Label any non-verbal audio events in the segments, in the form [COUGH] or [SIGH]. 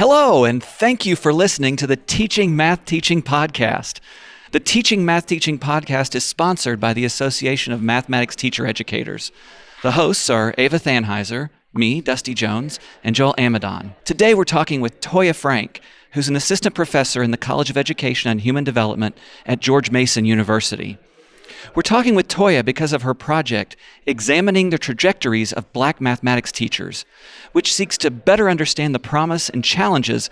Hello, and thank you for listening to the Teaching Math Teaching Podcast. The Teaching Math Teaching Podcast is sponsored by the Association of Mathematics Teacher Educators. The hosts are Ava Thanheiser, me, Dusty Jones, and Joel Amidon. Today we're talking with Toya Frank, who's an assistant professor in the College of Education and Human Development at George Mason University. We're talking with Toya because of her project, Examining the Trajectories of Black Mathematics Teachers, which seeks to better understand the promise and challenges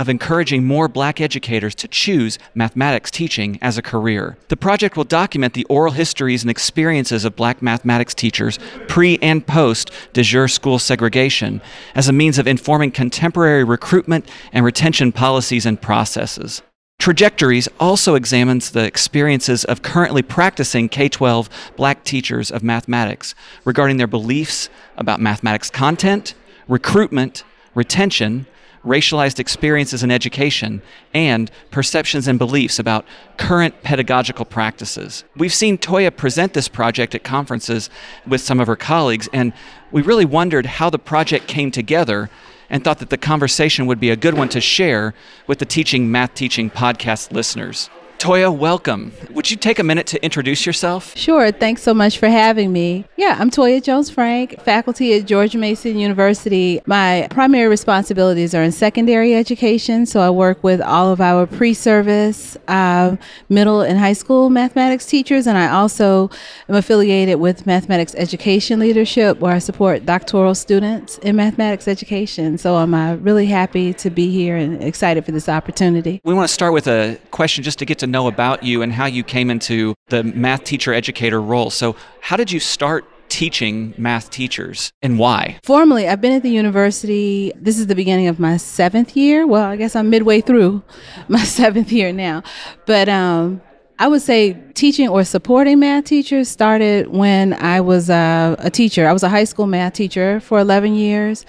of encouraging more black educators to choose mathematics teaching as a career. The project will document the oral histories and experiences of black mathematics teachers pre and post de jure school segregation as a means of informing contemporary recruitment and retention policies and processes. Trajectories also examines the experiences of currently practicing K 12 black teachers of mathematics regarding their beliefs about mathematics content, recruitment, retention, racialized experiences in education, and perceptions and beliefs about current pedagogical practices. We've seen Toya present this project at conferences with some of her colleagues, and we really wondered how the project came together and thought that the conversation would be a good one to share with the Teaching Math Teaching podcast listeners. Toya, welcome. Would you take a minute to introduce yourself? Sure. Thanks so much for having me. Yeah, I'm Toya Jones Frank, faculty at George Mason University. My primary responsibilities are in secondary education, so I work with all of our pre service, uh, middle, and high school mathematics teachers, and I also am affiliated with Mathematics Education Leadership, where I support doctoral students in mathematics education. So I'm uh, really happy to be here and excited for this opportunity. We want to start with a question just to get to know about you and how you came into the math teacher educator role. So, how did you start teaching math teachers and why? Formally, I've been at the university. This is the beginning of my seventh year. Well, I guess I'm midway through [LAUGHS] my seventh year now. But um, I would say teaching or supporting math teachers started when I was uh, a teacher. I was a high school math teacher for 11 years,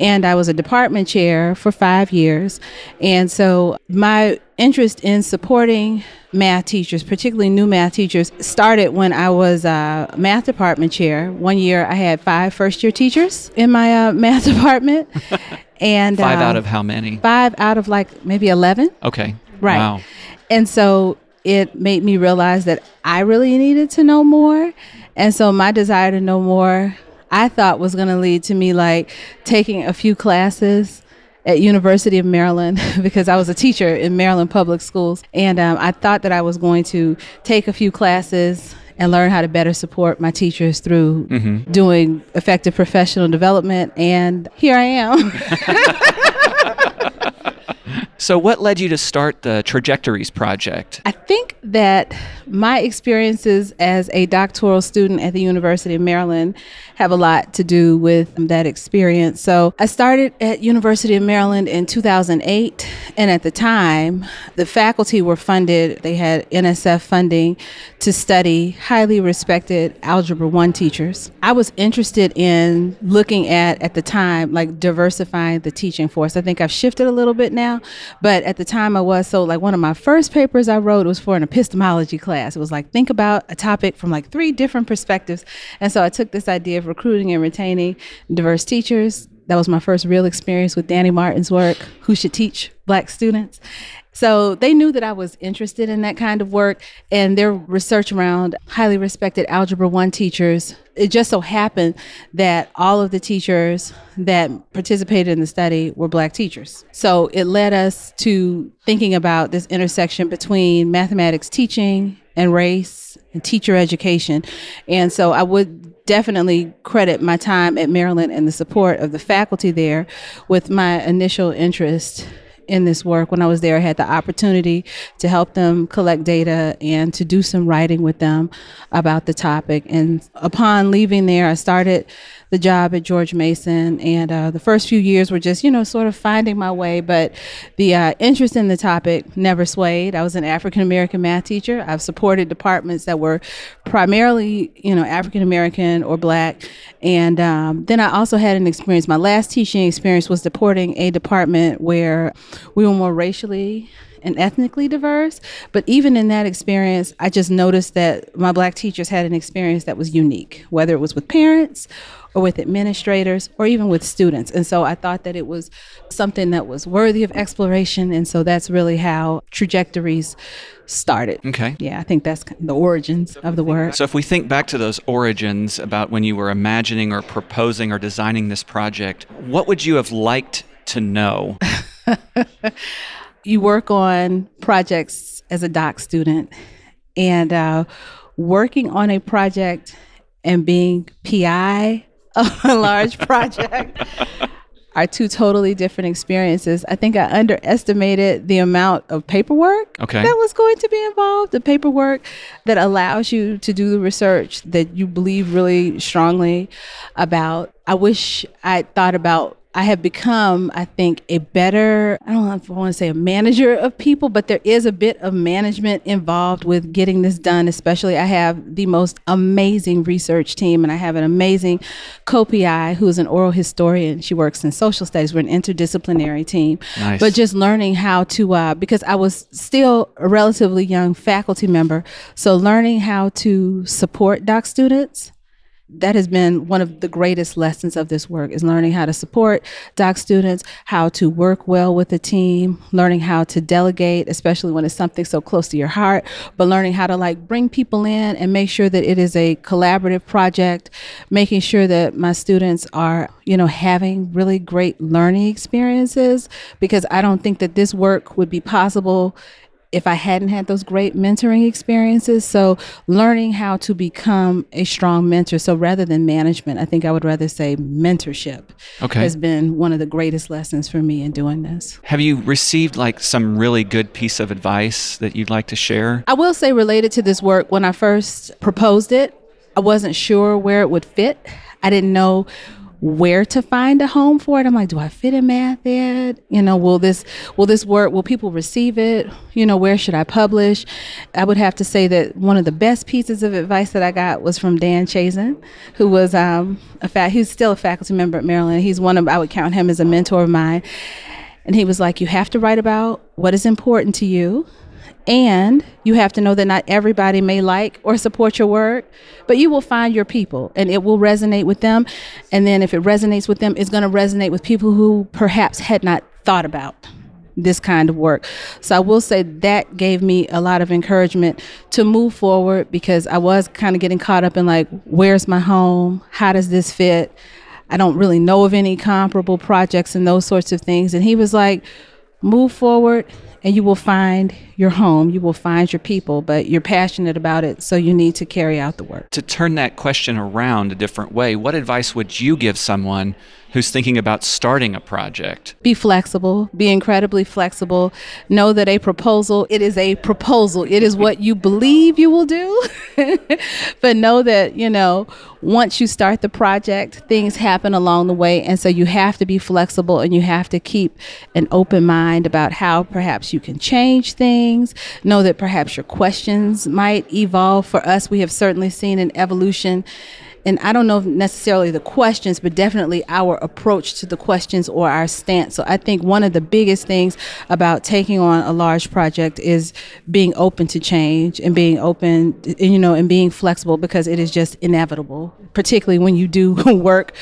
and I was a department chair for five years. And so my interest in supporting math teachers, particularly new math teachers, started when I was a math department chair. One year I had five first year teachers in my uh, [LAUGHS] math department. [LAUGHS] and five uh, out of how many? Five out of like maybe 11. Okay. Right. Wow. And so it made me realize that I really needed to know more. And so my desire to know more, I thought was going to lead to me like taking a few classes at University of Maryland [LAUGHS] because I was a teacher in Maryland public schools. And um, I thought that I was going to take a few classes and learn how to better support my teachers through mm-hmm. doing effective professional development. And here I am. [LAUGHS] So, what led you to start the Trajectories Project? I think that my experiences as a doctoral student at the University of Maryland have a lot to do with that experience. So, I started at University of Maryland in 2008, and at the time, the faculty were funded. They had NSF funding to study highly respected Algebra 1 teachers. I was interested in looking at, at the time, like diversifying the teaching force. I think I've shifted a little bit now, but at the time I was so like one of my first papers I wrote was for an epistemology class. It was like think about a topic from like three different perspectives. And so I took this idea of recruiting and retaining diverse teachers. That was my first real experience with Danny Martin's work, Who Should Teach Black Students. So they knew that I was interested in that kind of work and their research around highly respected Algebra 1 teachers. It just so happened that all of the teachers that participated in the study were black teachers. So it led us to thinking about this intersection between mathematics teaching and race and teacher education. And so I would definitely credit my time at Maryland and the support of the faculty there with my initial interest in this work. When I was there, I had the opportunity to help them collect data and to do some writing with them about the topic. And upon leaving there, I started the job at George Mason. And uh, the first few years were just, you know, sort of finding my way. But the uh, interest in the topic never swayed. I was an African American math teacher. I've supported departments that were primarily, you know, African American or black. And um, then I also had an experience. My last teaching experience was supporting a department where we were more racially and ethnically diverse. But even in that experience, I just noticed that my black teachers had an experience that was unique, whether it was with parents or with administrators or even with students. And so I thought that it was something that was worthy of exploration. And so that's really how trajectories started. Okay. Yeah, I think that's the origins of the word. So if we think back to those origins about when you were imagining or proposing or designing this project, what would you have liked to know? [LAUGHS] you work on projects as a doc student and uh, working on a project and being PI of a large [LAUGHS] project are two totally different experiences. I think I underestimated the amount of paperwork okay. that was going to be involved, the paperwork that allows you to do the research that you believe really strongly about. I wish I thought about I have become, I think, a better, I don't know if I want to say a manager of people, but there is a bit of management involved with getting this done, especially I have the most amazing research team and I have an amazing co-PI who is an oral historian. She works in social studies. We're an interdisciplinary team. Nice. But just learning how to, uh, because I was still a relatively young faculty member, so learning how to support doc students that has been one of the greatest lessons of this work is learning how to support doc students how to work well with a team learning how to delegate especially when it's something so close to your heart but learning how to like bring people in and make sure that it is a collaborative project making sure that my students are you know having really great learning experiences because i don't think that this work would be possible if I hadn't had those great mentoring experiences. So, learning how to become a strong mentor. So, rather than management, I think I would rather say mentorship okay. has been one of the greatest lessons for me in doing this. Have you received like some really good piece of advice that you'd like to share? I will say, related to this work, when I first proposed it, I wasn't sure where it would fit. I didn't know where to find a home for it. I'm like, do I fit in math ed? You know, will this will this work? Will people receive it? You know, where should I publish? I would have to say that one of the best pieces of advice that I got was from Dan Chazan, who was um, a fa- he's still a faculty member at Maryland. He's one of I would count him as a mentor of mine. And he was like, you have to write about what is important to you and you have to know that not everybody may like or support your work, but you will find your people and it will resonate with them. And then if it resonates with them, it's going to resonate with people who perhaps had not thought about this kind of work. So I will say that gave me a lot of encouragement to move forward because I was kind of getting caught up in like, where's my home? How does this fit? I don't really know of any comparable projects and those sorts of things. And he was like, move forward and you will find your home, you will find your people, but you're passionate about it, so you need to carry out the work. To turn that question around a different way, what advice would you give someone who's thinking about starting a project? Be flexible, be incredibly flexible. Know that a proposal, it is a proposal. It is what you believe you will do. [LAUGHS] but know that, you know, once you start the project, things happen along the way. And so you have to be flexible and you have to keep an open mind about how perhaps you can change things. Know that perhaps your questions might evolve. For us, we have certainly seen an evolution and I don't know necessarily the questions, but definitely our approach to the questions or our stance. So I think one of the biggest things about taking on a large project is being open to change and being open, you know, and being flexible because it is just inevitable, particularly when you do [LAUGHS] work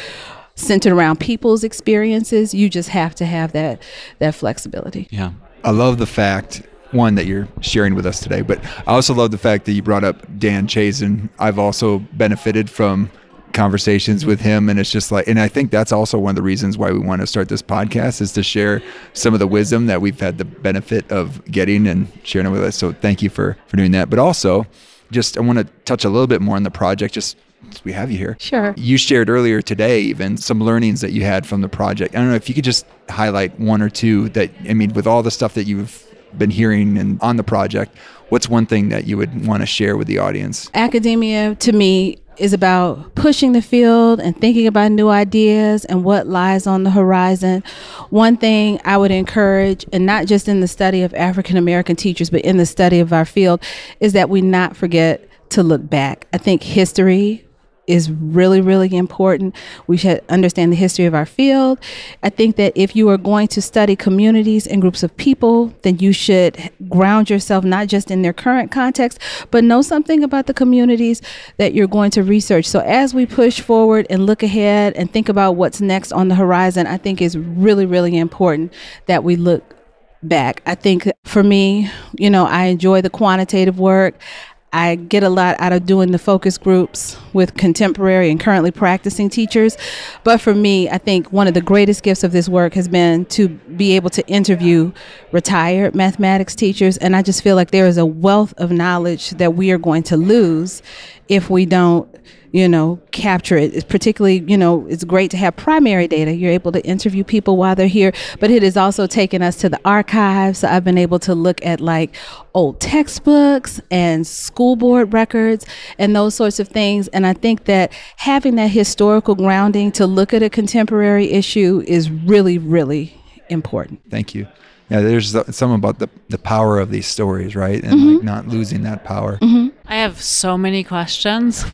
centered around people's experiences. You just have to have that that flexibility. Yeah. I love the fact one that you're sharing with us today. But I also love the fact that you brought up Dan Chazan. I've also benefited from conversations with him and it's just like and I think that's also one of the reasons why we want to start this podcast is to share some of the wisdom that we've had the benefit of getting and sharing it with us. So thank you for for doing that. But also just I want to touch a little bit more on the project just we have you here. Sure. You shared earlier today even some learnings that you had from the project. I don't know if you could just highlight one or two that I mean with all the stuff that you've been hearing and on the project, what's one thing that you would want to share with the audience? Academia to me is about pushing the field and thinking about new ideas and what lies on the horizon. One thing I would encourage, and not just in the study of African American teachers, but in the study of our field, is that we not forget to look back. I think history is really, really important. We should understand the history of our field. I think that if you are going to study communities and groups of people, then you should ground yourself not just in their current context, but know something about the communities that you're going to research. So as we push forward and look ahead and think about what's next on the horizon, I think is really, really important that we look back. I think for me, you know, I enjoy the quantitative work. I get a lot out of doing the focus groups with contemporary and currently practicing teachers. But for me, I think one of the greatest gifts of this work has been to be able to interview retired mathematics teachers. And I just feel like there is a wealth of knowledge that we are going to lose if we don't you know, capture it. It's particularly, you know, it's great to have primary data. You're able to interview people while they're here, but it has also taken us to the archives. So I've been able to look at like old textbooks and school board records and those sorts of things. And I think that having that historical grounding to look at a contemporary issue is really, really important. Thank you. Yeah, there's some about the, the power of these stories, right? And mm-hmm. like not losing that power. Mm-hmm. I have so many questions.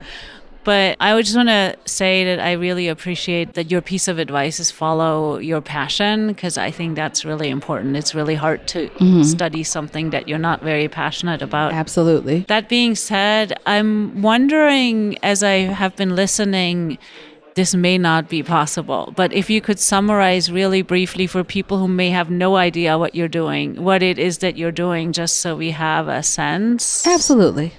But I would just want to say that I really appreciate that your piece of advice is follow your passion because I think that's really important. It's really hard to mm-hmm. study something that you're not very passionate about. Absolutely. That being said, I'm wondering as I have been listening, this may not be possible. But if you could summarize really briefly for people who may have no idea what you're doing, what it is that you're doing, just so we have a sense. Absolutely.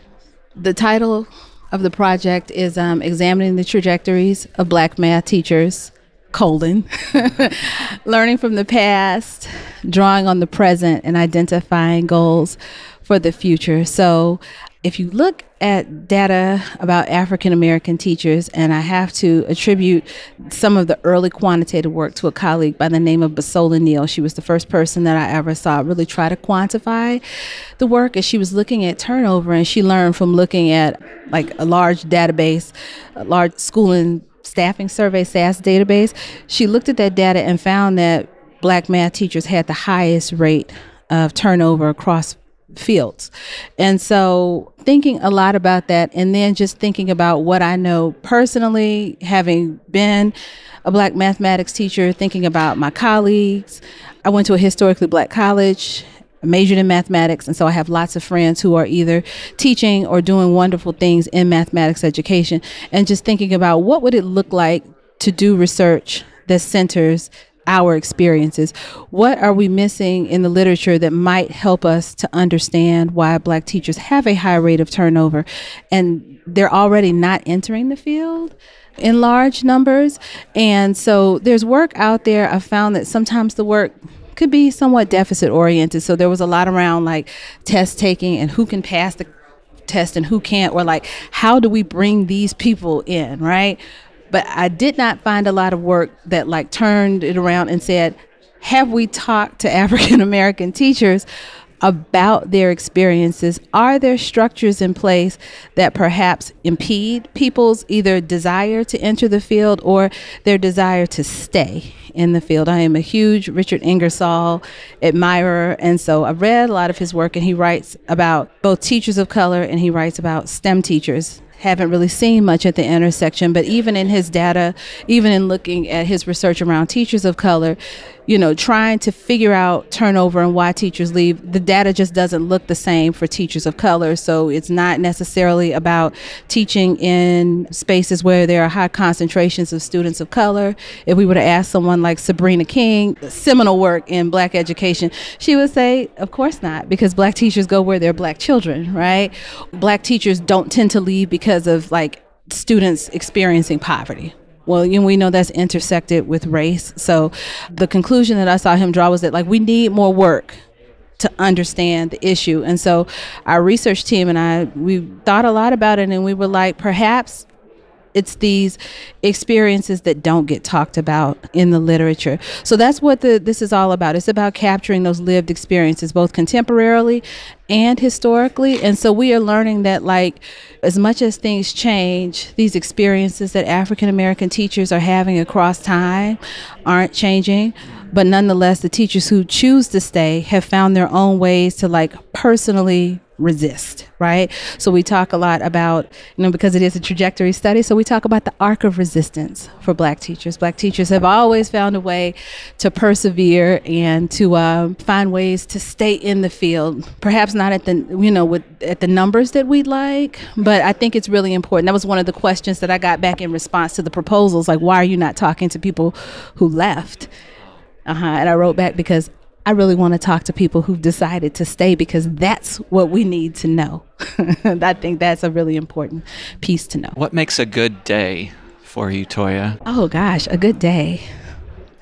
The title of the project is um, examining the trajectories of black math teachers, colon, [LAUGHS] learning from the past, drawing on the present, and identifying goals for the future. So if you look at data about African American teachers, and I have to attribute some of the early quantitative work to a colleague by the name of Basola Neal. She was the first person that I ever saw really try to quantify the work, and she was looking at turnover, and she learned from looking at like a large database, a large school and staffing survey SAS database. She looked at that data and found that black math teachers had the highest rate of turnover across fields. And so thinking a lot about that and then just thinking about what I know personally, having been a black mathematics teacher, thinking about my colleagues. I went to a historically black college. I majored in mathematics, and so I have lots of friends who are either teaching or doing wonderful things in mathematics education. And just thinking about what would it look like to do research that centers our experiences. What are we missing in the literature that might help us to understand why black teachers have a high rate of turnover and they're already not entering the field? in large numbers. And so there's work out there. I found that sometimes the work could be somewhat deficit oriented. So there was a lot around like test taking and who can pass the test and who can't, or like how do we bring these people in, right? But I did not find a lot of work that like turned it around and said, have we talked to [LAUGHS] African American teachers about their experiences? Are there structures in place that perhaps impede people's either desire to enter the field or their desire to stay in the field? I am a huge Richard Ingersoll admirer, and so I've read a lot of his work, and he writes about both teachers of color and he writes about STEM teachers haven't really seen much at the intersection. But even in his data, even in looking at his research around teachers of color, you know, trying to figure out turnover and why teachers leave, the data just doesn't look the same for teachers of color. So it's not necessarily about teaching in spaces where there are high concentrations of students of color. If we were to ask someone like Sabrina King, seminal work in black education, she would say, of course not, because black teachers go where there are black children, right? Black teachers don't tend to leave because of like students experiencing poverty well, you know, we know that's intersected with race. So the conclusion that I saw him draw was that like we need more work to understand the issue. And so our research team and I we thought a lot about it and we were like perhaps it's these experiences that don't get talked about in the literature. So that's what the this is all about. It's about capturing those lived experiences both contemporarily and historically. And so we are learning that, like, as much as things change, these experiences that African American teachers are having across time aren't changing. But nonetheless, the teachers who choose to stay have found their own ways to, like, personally resist, right? So we talk a lot about, you know, because it is a trajectory study, so we talk about the arc of resistance for black teachers. Black teachers have always found a way to persevere and to uh, find ways to stay in the field. Perhaps not at the, you know, with at the numbers that we'd like, but I think it's really important. That was one of the questions that I got back in response to the proposals, like, why are you not talking to people who left? Uh-huh. And I wrote back because I really want to talk to people who've decided to stay because that's what we need to know. [LAUGHS] I think that's a really important piece to know. What makes a good day for you, Toya? Oh, gosh, a good day.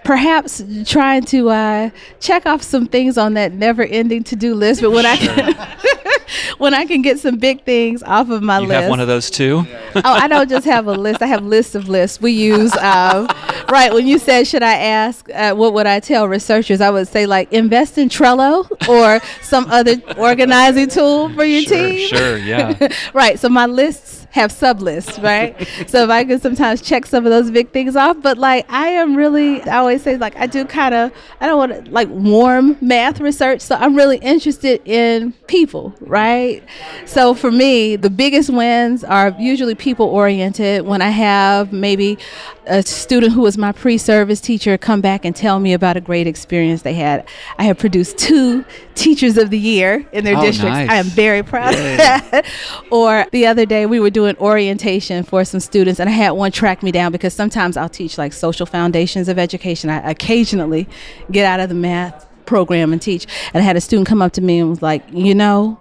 Perhaps trying to uh, check off some things on that never ending to do list, but when I can. [LAUGHS] when I can get some big things off of my list. you list. have one of those too? oh, I don't just have a list. I have lists of lists. We use, um, right, when you said, should I ask, uh, what would I tell researchers? I would say, like, invest in Trello or some other organizing tool for your sure, team. Sure, yeah. [LAUGHS] right. So my lists have sub lists, right? so if I can sometimes check some of those big things off, but like I am really, I always say like I do kind of, I don't want to like warm math research. So I'm really interested in people, right? So for me, the biggest wins are usually people oriented. When I have maybe a student who was my pre-service teacher come back and tell me about a great experience they had. I have produced two teachers of the year in their oh, districts. Nice. I am very proud Yay. of that. [LAUGHS] or the other day we were doing orientation for some students and I had one track me down because sometimes I'll teach like social foundations of education. I occasionally get out of the math program and teach. And I had a student come up to me and was like, "You know,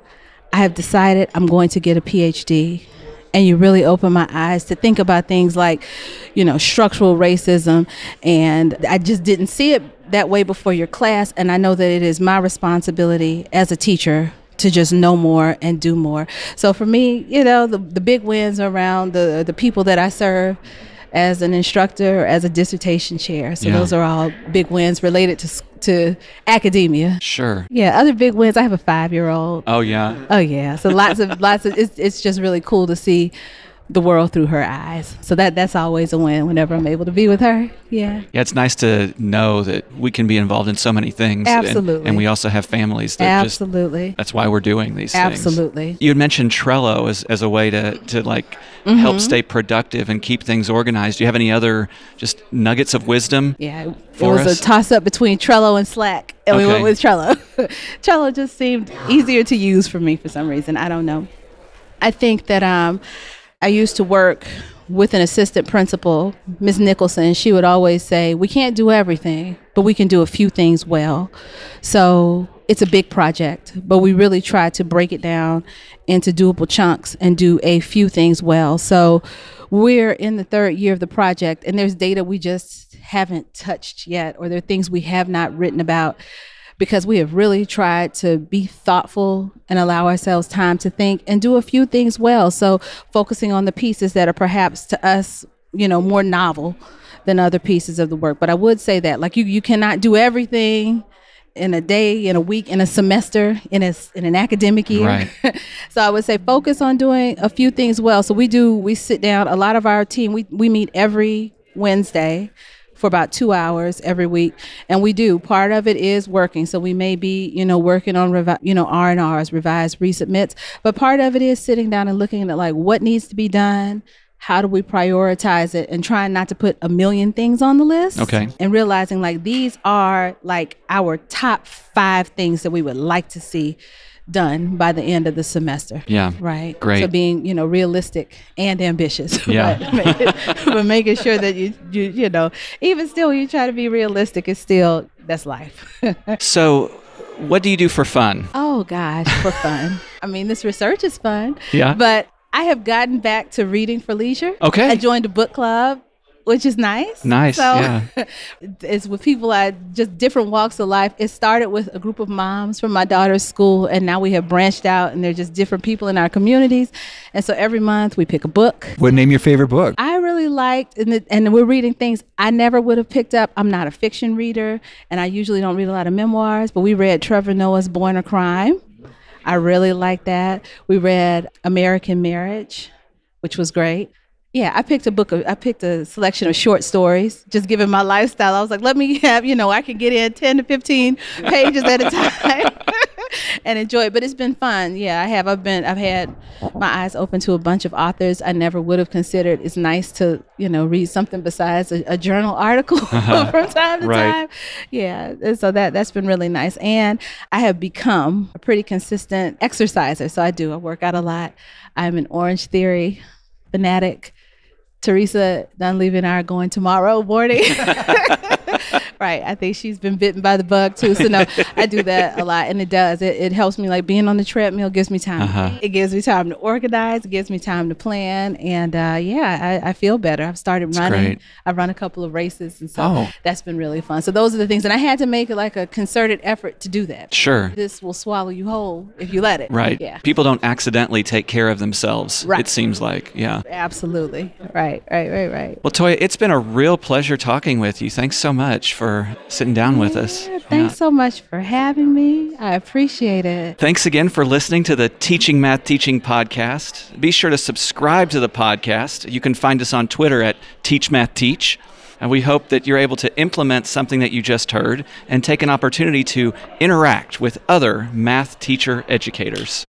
I have decided I'm going to get a PhD and you really open my eyes to think about things like, you know, structural racism. And I just didn't see it that way before your class. And I know that it is my responsibility as a teacher to just know more and do more. So for me, you know, the, the big wins around the, the people that I serve as an instructor, or as a dissertation chair. So yeah. those are all big wins related to to academia. Sure. Yeah, other big wins. I have a five year old. Oh yeah. Oh yeah. So lots of lots of. It's it's just really cool to see the world through her eyes. So that that's always a win whenever I'm able to be with her. Yeah. Yeah, it's nice to know that we can be involved in so many things. Absolutely. And, and we also have families that Absolutely. Just, that's why we're doing these things. Absolutely. things. You had mentioned Trello as, as a way to, to like mm-hmm. help stay productive and keep things organized. Do you have any other just nuggets of wisdom? Yeah. It was us? a toss up between Trello and Slack. And okay. we went with Trello. [LAUGHS] Trello just seemed easier to use for me for some reason. I don't know. I think that um I used to work with an assistant principal, Ms. Nicholson. She would always say, We can't do everything, but we can do a few things well. So it's a big project, but we really try to break it down into doable chunks and do a few things well. So we're in the third year of the project, and there's data we just haven't touched yet, or there are things we have not written about because we have really tried to be thoughtful and allow ourselves time to think and do a few things well. So focusing on the pieces that are perhaps to us, you know, more novel than other pieces of the work. But I would say that like you you cannot do everything in a day, in a week, in a semester, in a in an academic year. Right. [LAUGHS] so I would say focus on doing a few things well. So we do we sit down. A lot of our team we we meet every Wednesday for about two hours every week. And we do part of it is working. So we may be you know working on revi- you know r&rs revised resubmits but part of it is sitting down and looking at like what needs to be done how do we prioritize it and trying not to put a million things on the list okay. and realizing like these are like our top five things that we would like to see done by the end of the semester. Yeah. Right. Great. So being, you know, realistic and ambitious. [LAUGHS] Yeah. but, but making sure that you, you, you know, even still, you try to be realistic. It's still that's life. [LAUGHS] so, what do you do for fun? Oh gosh, for fun. I mean, this research is fun. Yeah. But I have gotten back to reading for leisure. Okay. I joined a book club which is nice. Nice. So yeah. [LAUGHS] it's with people at just different walks of life. It started with a group of moms from my daughter's school, and now we have branched out, and they're just different people in our communities. And so every month we pick a book. What name your favorite book? I really liked, and, the, and we're reading things I never would have picked up. I'm not a fiction reader, and I usually don't read a lot of memoirs, but we read Trevor Noah's Born a Crime. I really liked that. We read American Marriage, which was great. Yeah, I picked a book of I picked a selection of short stories. Just given my lifestyle, I was like, let me have, you know, I can get in 10 to 15 pages at a time. [LAUGHS] and enjoy it. But it's been fun. Yeah, I have. I've been. I've had my eyes open to a bunch of authors I never would have considered. It's nice to you know read something besides a, a journal article [LAUGHS] from time to [LAUGHS] right. time. Yeah, and so that that's been really nice. And I have become a pretty consistent exerciser. So I do. I work out a lot. I'm an Orange Theory fanatic. Teresa Dunleavy and I are going tomorrow morning. [LAUGHS] [LAUGHS] [LAUGHS] right. I think she's been bitten by the bug too. So no, I do that a lot, and it does. It, it helps me. Like being on the treadmill gives me time. Uh-huh. It gives me time to organize. It gives me time to plan, and uh, yeah, I, I, feel better. I've started running. I've run a couple of races, and so oh. that's been really fun. So those are the things, and I had to make like a concerted effort to do that. Sure. This will swallow you whole if you let it. Right. Yeah. People don't accidentally take care of themselves. Right. It seems like. Yeah. Absolutely. Right. Right. Right. Right. Well, Toya, it's been a real pleasure talking with you. Thanks so much for sitting down with us. Thanks yeah. so much for having me. I appreciate it. Thanks again for listening to the Teaching Math Teaching podcast. Be sure to subscribe to the podcast. You can find us on Twitter at Teach Math Teach. And we hope that you're able to implement something that you just heard and take an opportunity to interact with other math teacher educators.